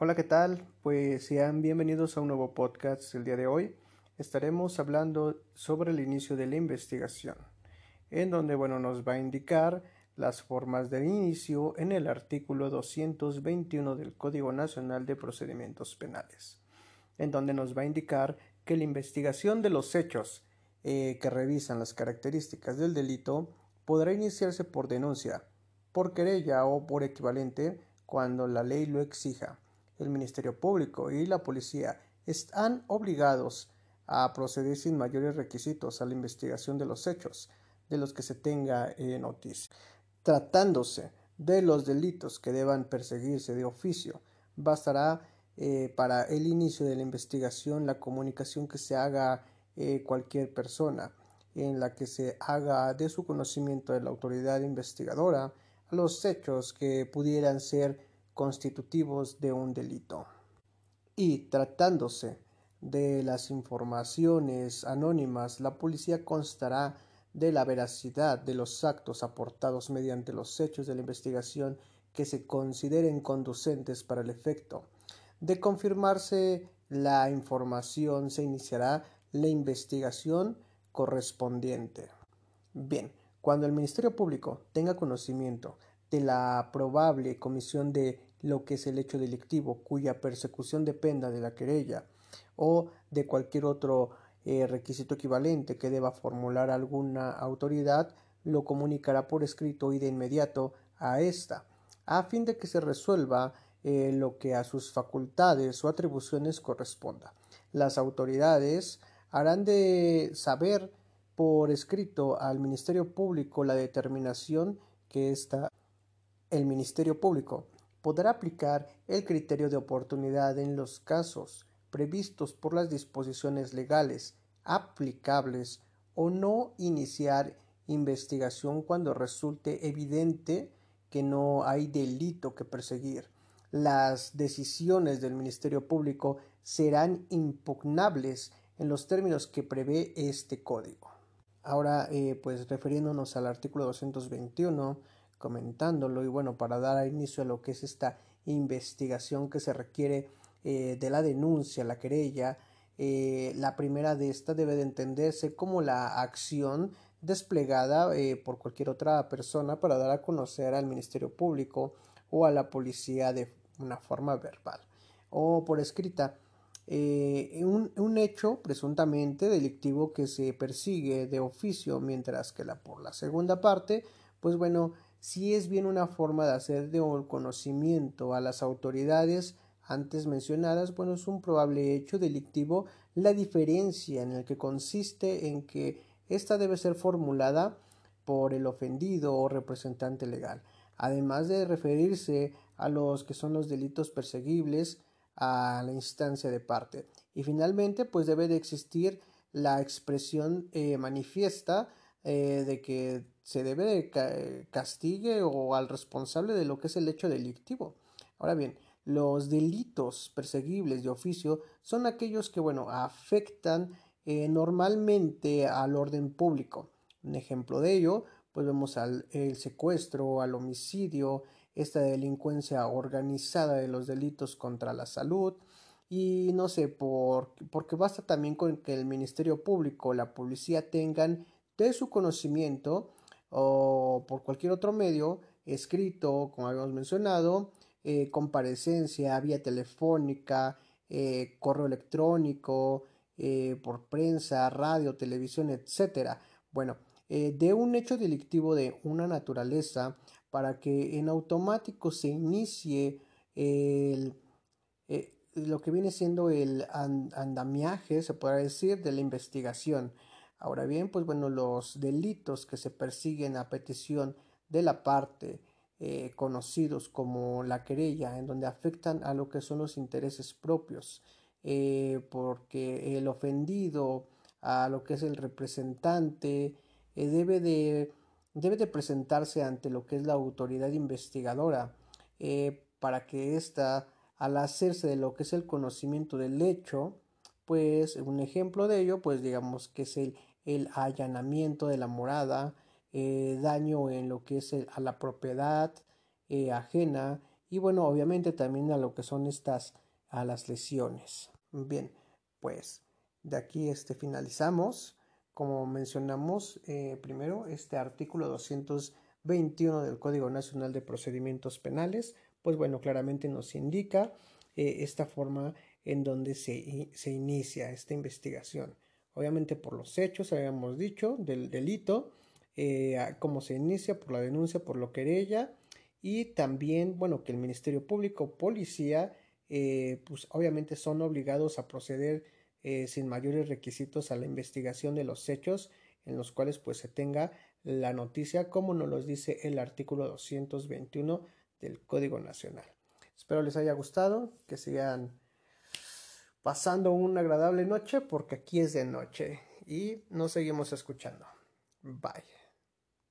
Hola, ¿qué tal? Pues sean bienvenidos a un nuevo podcast el día de hoy. Estaremos hablando sobre el inicio de la investigación, en donde, bueno, nos va a indicar las formas del inicio en el artículo 221 del Código Nacional de Procedimientos Penales, en donde nos va a indicar que la investigación de los hechos eh, que revisan las características del delito podrá iniciarse por denuncia, por querella o por equivalente cuando la ley lo exija el Ministerio Público y la Policía están obligados a proceder sin mayores requisitos a la investigación de los hechos de los que se tenga eh, noticia. Tratándose de los delitos que deban perseguirse de oficio, bastará eh, para el inicio de la investigación la comunicación que se haga eh, cualquier persona en la que se haga de su conocimiento de la autoridad investigadora los hechos que pudieran ser constitutivos de un delito. Y tratándose de las informaciones anónimas, la policía constará de la veracidad de los actos aportados mediante los hechos de la investigación que se consideren conducentes para el efecto. De confirmarse la información se iniciará la investigación correspondiente. Bien, cuando el Ministerio Público tenga conocimiento de la probable comisión de lo que es el hecho delictivo cuya persecución dependa de la querella o de cualquier otro eh, requisito equivalente que deba formular alguna autoridad, lo comunicará por escrito y de inmediato a ésta, a fin de que se resuelva eh, lo que a sus facultades o atribuciones corresponda. Las autoridades harán de saber por escrito al Ministerio Público la determinación que está el Ministerio Público podrá aplicar el criterio de oportunidad en los casos previstos por las disposiciones legales aplicables o no iniciar investigación cuando resulte evidente que no hay delito que perseguir. Las decisiones del Ministerio Público serán impugnables en los términos que prevé este código. Ahora, eh, pues refiriéndonos al artículo 221, comentándolo y bueno, para dar inicio a lo que es esta investigación que se requiere eh, de la denuncia, la querella, eh, la primera de esta debe de entenderse como la acción desplegada eh, por cualquier otra persona para dar a conocer al Ministerio Público o a la policía de una forma verbal o por escrita. un, un, hecho presuntamente delictivo que se persigue de oficio, mientras que la por la segunda parte, pues bueno, si es bien una forma de hacer de un conocimiento a las autoridades antes mencionadas, bueno, es un probable hecho delictivo la diferencia en el que consiste en que ésta debe ser formulada por el ofendido o representante legal, además de referirse a los que son los delitos perseguibles a la instancia de parte. Y finalmente, pues debe de existir la expresión eh, manifiesta eh, de que se debe de castigue o al responsable de lo que es el hecho delictivo. Ahora bien, los delitos perseguibles de oficio son aquellos que, bueno, afectan eh, normalmente al orden público. Un ejemplo de ello, pues vemos al el secuestro, al homicidio, esta delincuencia organizada de los delitos contra la salud, y no sé, por, porque basta también con que el Ministerio Público, la policía tengan de su conocimiento o por cualquier otro medio, escrito, como habíamos mencionado, eh, comparecencia, vía telefónica, eh, correo electrónico, eh, por prensa, radio, televisión, etcétera. Bueno, de un hecho delictivo de una naturaleza para que en automático se inicie lo que viene siendo el andamiaje, se podrá decir, de la investigación. Ahora bien, pues bueno, los delitos que se persiguen a petición de la parte eh, conocidos como la querella, en donde afectan a lo que son los intereses propios, eh, porque el ofendido, a lo que es el representante, eh, debe, de, debe de presentarse ante lo que es la autoridad investigadora, para que ésta, al hacerse de lo que es el conocimiento del hecho, pues un ejemplo de ello, pues digamos que es el el allanamiento de la morada, eh, daño en lo que es a la propiedad eh, ajena y bueno, obviamente también a lo que son estas, a las lesiones. Bien, pues de aquí este, finalizamos. Como mencionamos eh, primero, este artículo 221 del Código Nacional de Procedimientos Penales, pues bueno, claramente nos indica esta forma en donde se, se, inicia esta investigación. Obviamente por los hechos, habíamos dicho, del delito, eh, cómo se inicia, por la denuncia, por lo querella, y también, bueno, que el Ministerio Público, Policía, eh, pues obviamente son obligados a proceder sin mayores requisitos a la investigación de los hechos en los cuales pues se tenga la noticia como nos lo dice el artículo 221 del Código Nacional. Espero les haya gustado, que sigan pasando una agradable noche porque aquí es de noche y nos seguimos escuchando. Bye.